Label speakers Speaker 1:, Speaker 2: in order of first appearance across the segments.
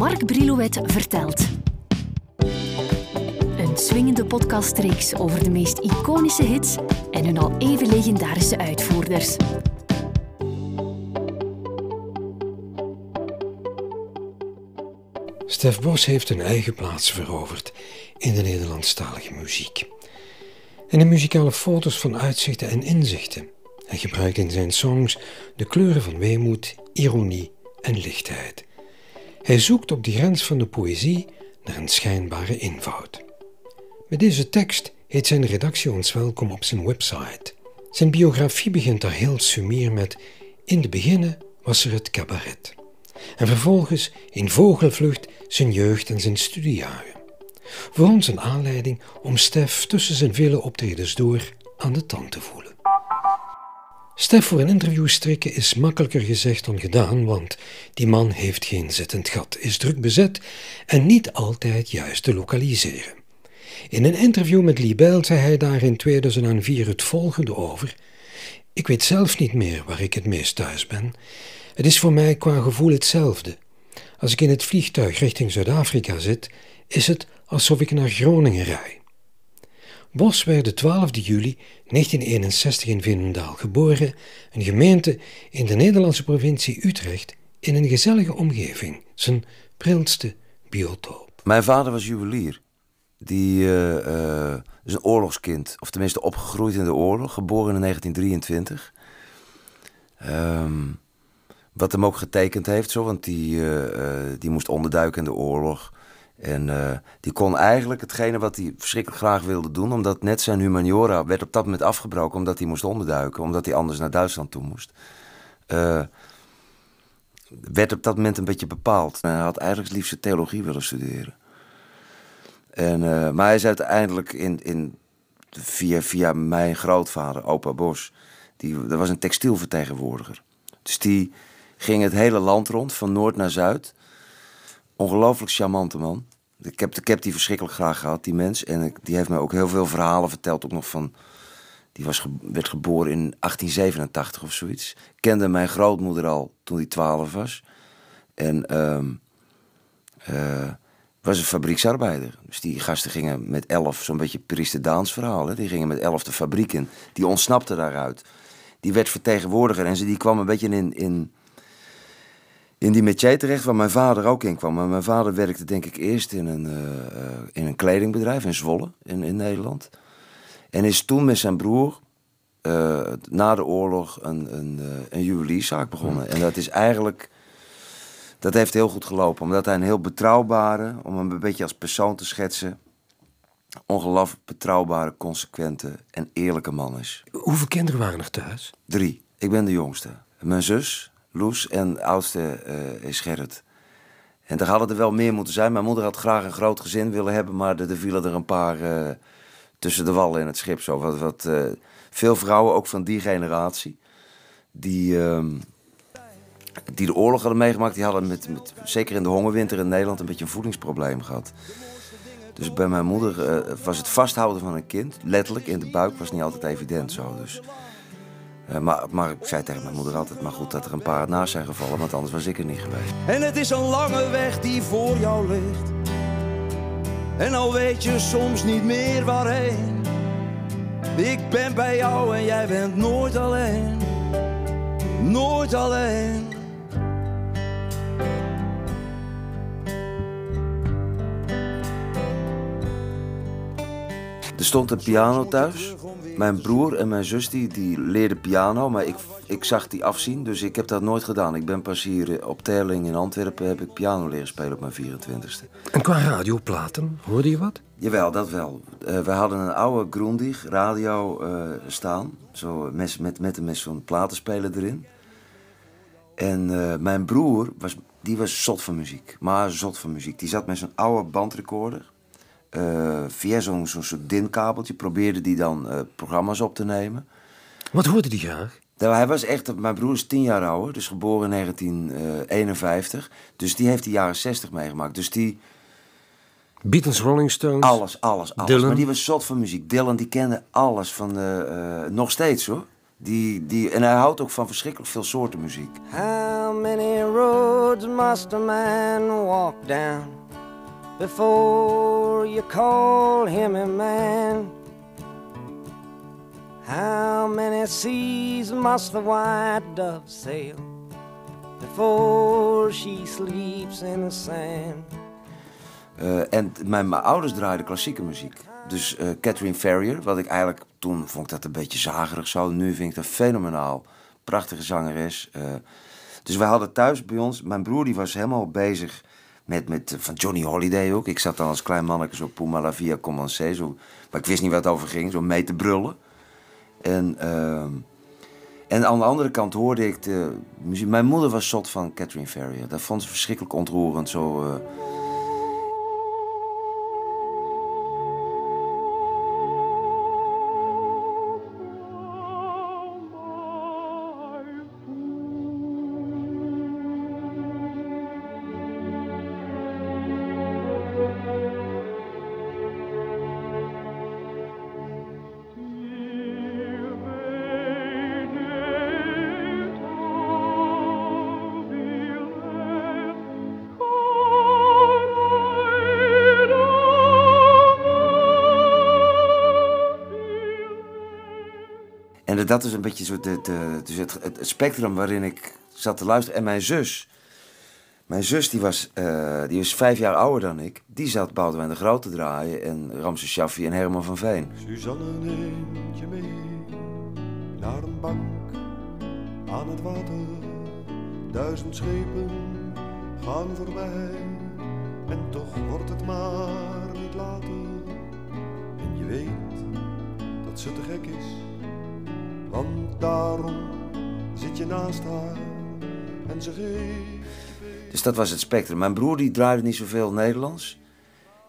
Speaker 1: Mark Brilouet vertelt. Een swingende podcastreeks over de meest iconische hits en hun al even legendarische uitvoerders.
Speaker 2: Stef Bos heeft een eigen plaats veroverd in de Nederlandstalige muziek. En de muzikale foto's van uitzichten en inzichten. Hij gebruikt in zijn songs de kleuren van weemoed, ironie en lichtheid. Hij zoekt op de grens van de poëzie naar een schijnbare eenvoud. Met deze tekst heet zijn redactie ons welkom op zijn website. Zijn biografie begint daar heel sumier met In de beginnen was er het cabaret. En vervolgens in vogelvlucht zijn jeugd en zijn studiejaren. Voor ons een aanleiding om Stef tussen zijn vele optredens door aan de tand te voelen. Stef voor een interview strikken is makkelijker gezegd dan gedaan, want die man heeft geen zittend gat, is druk bezet en niet altijd juist te lokaliseren. In een interview met Libel zei hij daar in 2004 het volgende over. Ik weet zelf niet meer waar ik het meest thuis ben. Het is voor mij qua gevoel hetzelfde. Als ik in het vliegtuig richting Zuid-Afrika zit, is het alsof ik naar Groningen rij. Bos werd de 12 juli 1961 in Veenendaal geboren, een gemeente in de Nederlandse provincie Utrecht, in een gezellige omgeving, zijn prilste biotoop.
Speaker 3: Mijn vader was juwelier. Die uh, is een oorlogskind, of tenminste opgegroeid in de oorlog, geboren in 1923. Um, ehm, wat hem ook getekend heeft, zo, want die, uh, die moest onderduiken in de oorlog. En uh, die kon eigenlijk hetgene wat hij verschrikkelijk graag wilde doen, omdat net zijn humaniora werd op dat moment afgebroken omdat hij moest onderduiken, omdat hij anders naar Duitsland toe moest. Uh, werd op dat moment een beetje bepaald. En hij had eigenlijk het liefst theologie willen studeren. En, uh, maar hij is uiteindelijk in, in, via, via mijn grootvader, opa Bos, die, dat was een textielvertegenwoordiger. Dus die ging het hele land rond, van noord naar zuid. Ongelooflijk charmante man. Ik heb, die verschrikkelijk graag gehad, die mens. En die heeft mij ook heel veel verhalen verteld. Ook nog van. Die was werd geboren in 1887 of zoiets. Kende mijn grootmoeder al toen hij 12 was. En um, uh, was een fabrieksarbeider. Dus die gasten gingen met elf, zo'n beetje Daans verhaal. Die gingen met elf de fabriek in. Die ontsnapte daaruit. Die werd vertegenwoordiger en ze, die kwam een beetje in, in in die métier terecht waar mijn vader ook in kwam. Maar mijn vader werkte denk ik eerst in een, uh, in een kledingbedrijf in Zwolle in, in Nederland. En is toen met zijn broer uh, na de oorlog een, een, een juwelierszaak begonnen. En dat is eigenlijk... Dat heeft heel goed gelopen. Omdat hij een heel betrouwbare, om hem een beetje als persoon te schetsen... ongelooflijk betrouwbare, consequente en eerlijke man is.
Speaker 2: Hoeveel kinderen waren er thuis?
Speaker 3: Drie. Ik ben de jongste. Mijn zus, Loes en oudste uh, is Gerrit. En daar hadden er wel meer moeten zijn. Mijn moeder had graag een groot gezin willen hebben, maar er, er vielen er een paar uh, tussen de wallen in het schip. Zo. Wat, wat uh, veel vrouwen, ook van die generatie, die, uh, die de oorlog hadden meegemaakt, die hadden met, met, zeker in de hongerwinter in Nederland een beetje een voedingsprobleem gehad. Dus bij mijn moeder was het vasthouden van een kind, letterlijk in de buik, was niet altijd evident zo. Dus uh, maar, maar ik zei tegen mijn moeder altijd, maar goed dat er een paar naast zijn gevallen, want anders was ik er niet geweest.
Speaker 4: En het is een lange weg die voor jou ligt. En al weet je soms niet meer waarheen. Ik ben bij jou en jij bent nooit alleen. Nooit alleen.
Speaker 3: Er stond een piano thuis mijn broer en mijn zus die, die leerden piano, maar ik, ik zag die afzien, dus ik heb dat nooit gedaan. Ik ben pas hier op Terling in Antwerpen heb ik piano leren spelen op mijn 24ste.
Speaker 2: En qua radioplaten, hoorde je wat?
Speaker 3: Jawel, dat wel. Uh, we hadden een oude Grundig radio uh, staan, zo met, met, met, met zo'n platenspeler erin. En uh, mijn broer, was, die was zot van muziek, maar zot van muziek. Die zat met zo'n oude bandrecorder uh, via zo'n zo soort DIN-kabeltje probeerde die dan uh, programma's op te nemen.
Speaker 2: Wat hoorde die graag?
Speaker 3: Nou, hij was echt, mijn broer is tien jaar ouder, dus geboren in 1951. Dus die heeft de jaren 60 meegemaakt. Dus die...
Speaker 2: Beatles, Rolling Stones?
Speaker 3: Alles, alles, alles. Dylan. Maar die was zot van muziek. Dylan, die kende alles van, uh, nog steeds hoor. Die, die, en hij houdt ook van verschrikkelijk veel soorten muziek.
Speaker 5: How many roads must a man walk down before you call him a man? How many seas must the white dove sail before she sleeps in the sand?
Speaker 3: Uh, en mijn, mijn ouders draaiden klassieke muziek. Dus uh, Catherine Ferrier, wat ik eigenlijk toen vond ik dat een beetje zagerig zo. Nu vind ik dat fenomenaal. Prachtige zangeres. Uh, dus wij hadden thuis bij ons, mijn broer die was helemaal bezig met, met van Johnny Holiday ook. Ik zat dan als klein manneke zo Puma la Via Commencé, zo, maar ik wist niet wat het over ging, zo mee te brullen. En, uh, en aan de andere kant hoorde ik de muziek. Mijn moeder was zot van Catherine Ferrier. Dat vond ze verschrikkelijk ontroerend. Zo, uh, dat is een beetje zo de, de, dus het, spectrum waarin ik zat te luisteren. En mijn zus, mijn zus die was, uh, die was vijf jaar ouder dan ik. Die zat Boudewijn de Groot te draaien en Ramses Shaffi en Herman van Veen.
Speaker 6: Suzanne neemt je mee naar een bank aan het water. Duizend schepen gaan voorbij en toch wordt het maar niet later. En je weet dat ze te gek is want daarom zit je naast haar en ze geeft.
Speaker 3: Dus dat was het spectrum. Mijn broer die draaide niet zoveel Nederlands.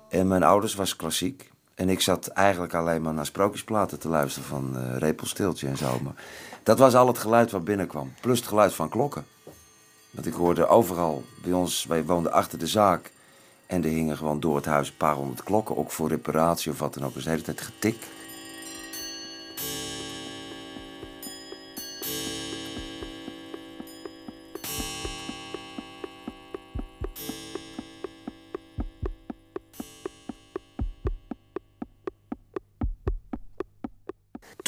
Speaker 3: En mijn ouders was klassiek. En ik zat eigenlijk alleen maar naar sprookjesplaten te luisteren van uh, Repelstiltje en zo. Maar dat was al het geluid wat binnenkwam. Plus het geluid van klokken. Want ik hoorde overal, bij ons, wij woonden achter de zaak. En er hingen gewoon door het huis een paar honderd klokken. Ook voor reparatie of wat dan ook. Dus de hele tijd getik.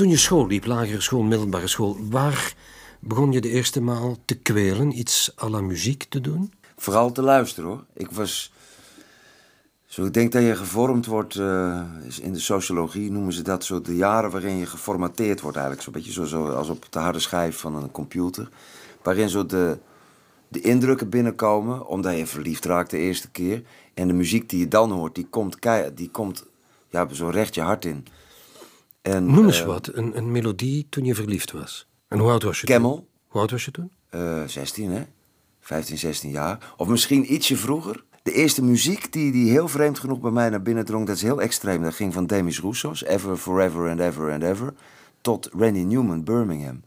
Speaker 2: Toen je school liep, lagere school, middelbare school, waar begon je de eerste maal te kwelen, iets à la muziek te doen?
Speaker 3: Vooral te luisteren hoor. Ik was. Zo, ik denk dat je gevormd wordt, uh, in de sociologie noemen ze dat zo de jaren waarin je geformateerd wordt eigenlijk. Zo'n beetje zo, zo als op de harde schijf van een computer. Waarin zo de, de indrukken binnenkomen, omdat je verliefd raakt de eerste keer. En de muziek die je dan hoort, die komt, die komt ja, zo recht je hart in.
Speaker 2: En, Noem eens uh, wat, een, een melodie toen je verliefd was. En hoe oud was je
Speaker 3: Camel.
Speaker 2: toen? Hoe oud was je toen?
Speaker 3: Uh, 16, hè? 15, 16 jaar. Of misschien ietsje vroeger. De eerste muziek die, die heel vreemd genoeg bij mij naar binnen drong, dat is heel extreem. Dat ging van Demis Roussos, Ever, Forever and Ever and Ever, tot Randy Newman, Birmingham.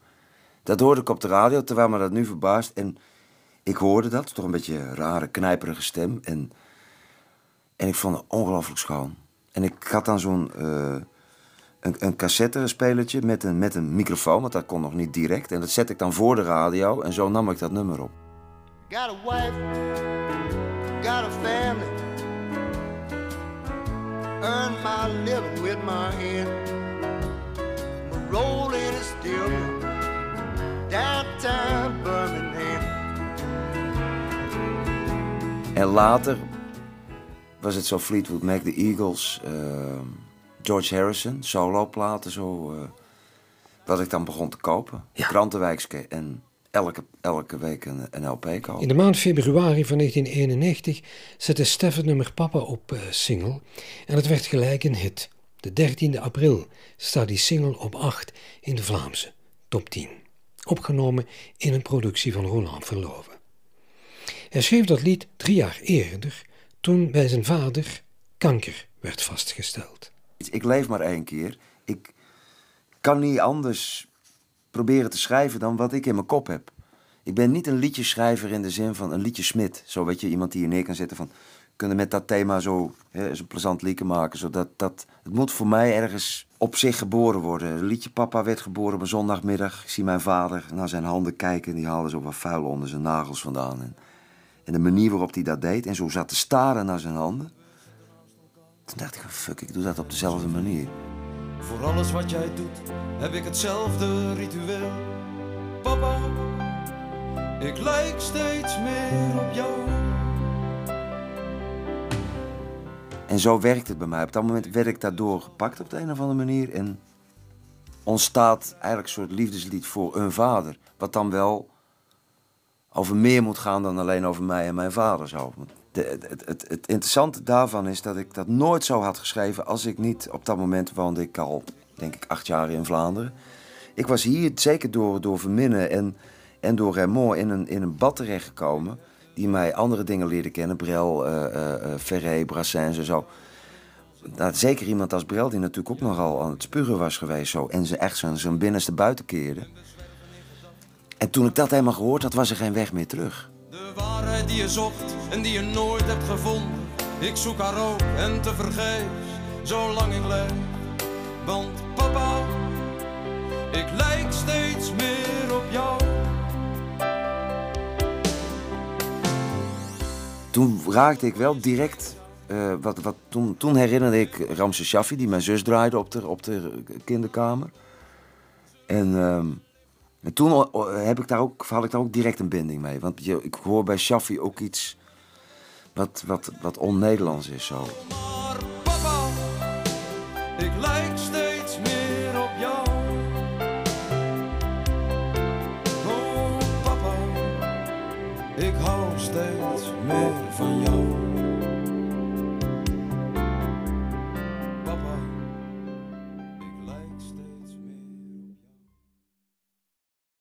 Speaker 3: Dat hoorde ik op de radio, terwijl me dat nu verbaast. En ik hoorde dat, toch een beetje een rare, knijperige stem. En, en ik vond het ongelooflijk schoon. En ik had dan zo'n... Uh, een, een cassettespelertje met een, met een microfoon, want dat kon nog niet direct. En dat zet ik dan voor de radio en zo nam ik dat nummer op. Got a wife, got a family. Earn my living with my hand. My rolling is still downtown Birmingham. En later was het zo Fleetwood Mac, de Eagles... Uh, George Harrison, soloplaten zo. Uh, wat ik dan begon te kopen. Ja. Krantenwijkske en elke, elke week een, een LP kopen.
Speaker 2: In de maand februari van 1991 zette Stef het nummer Papa op uh, single. En het werd gelijk een hit. De 13e april staat die single op 8 in de Vlaamse top 10. Opgenomen in een productie van Roland Verloven. Hij schreef dat lied drie jaar eerder, toen bij zijn vader kanker werd vastgesteld.
Speaker 3: Ik leef maar één keer. Ik kan niet anders proberen te schrijven dan wat ik in mijn kop heb. Ik ben niet een liedjeschrijver in de zin van een liedjesmid. Zo weet je, iemand die je neer kan zetten van... kunnen met dat thema zo, hè, zo plezant lieken maken. Zodat dat, het moet voor mij ergens op zich geboren worden. Het liedje Papa werd geboren op een zondagmiddag. Ik zie mijn vader naar zijn handen kijken. Die haalde zo wat vuil onder zijn nagels vandaan. En, en de manier waarop hij dat deed. En zo zat te staren naar zijn handen. Toen dacht ik, fuck, ik doe dat op dezelfde manier.
Speaker 4: Voor alles wat jij doet, heb ik hetzelfde ritueel. Papa, ik lijk steeds meer op jou.
Speaker 3: En zo werkt het bij mij. Op dat moment werd ik daardoor gepakt op de een of andere manier. En ontstaat eigenlijk een soort liefdeslied voor een vader. Wat dan wel over meer moet gaan dan alleen over mij en mijn vader. Zo. Het, het, het interessante daarvan is dat ik dat nooit zo had geschreven als ik niet... Op dat moment woonde ik al, denk ik, acht jaar in Vlaanderen. Ik was hier zeker door, door Verminnen en, en door Raymond in een, in een bad terechtgekomen... die mij andere dingen leerde kennen. Brel, uh, uh, Ferré, Brassens en zo. Nou, zeker iemand als Brel, die natuurlijk ook nogal aan het spugen was geweest. Zo, en ze echt zijn, zijn binnenste buiten keerde. En toen ik dat helemaal gehoord had, was er geen weg meer terug.
Speaker 4: Die je zocht en die je nooit hebt gevonden. Ik zoek haar ook en te vergeefs, zolang ik leef. Want papa, ik lijk steeds meer op jou.
Speaker 3: Toen raakte ik wel direct. Uh, wat, wat, toen, toen herinnerde ik Ramses Shaffi, die mijn zus draaide op de, op de kinderkamer. En, uh, en toen heb ik daar ook, had ik daar ook direct een binding mee. Want ik hoor bij Shaffi ook iets wat, wat, wat on-Nederlands is zo.
Speaker 4: Maar papa, ik lijk steeds meer op jou. Oh papa, ik hou steeds meer van jou.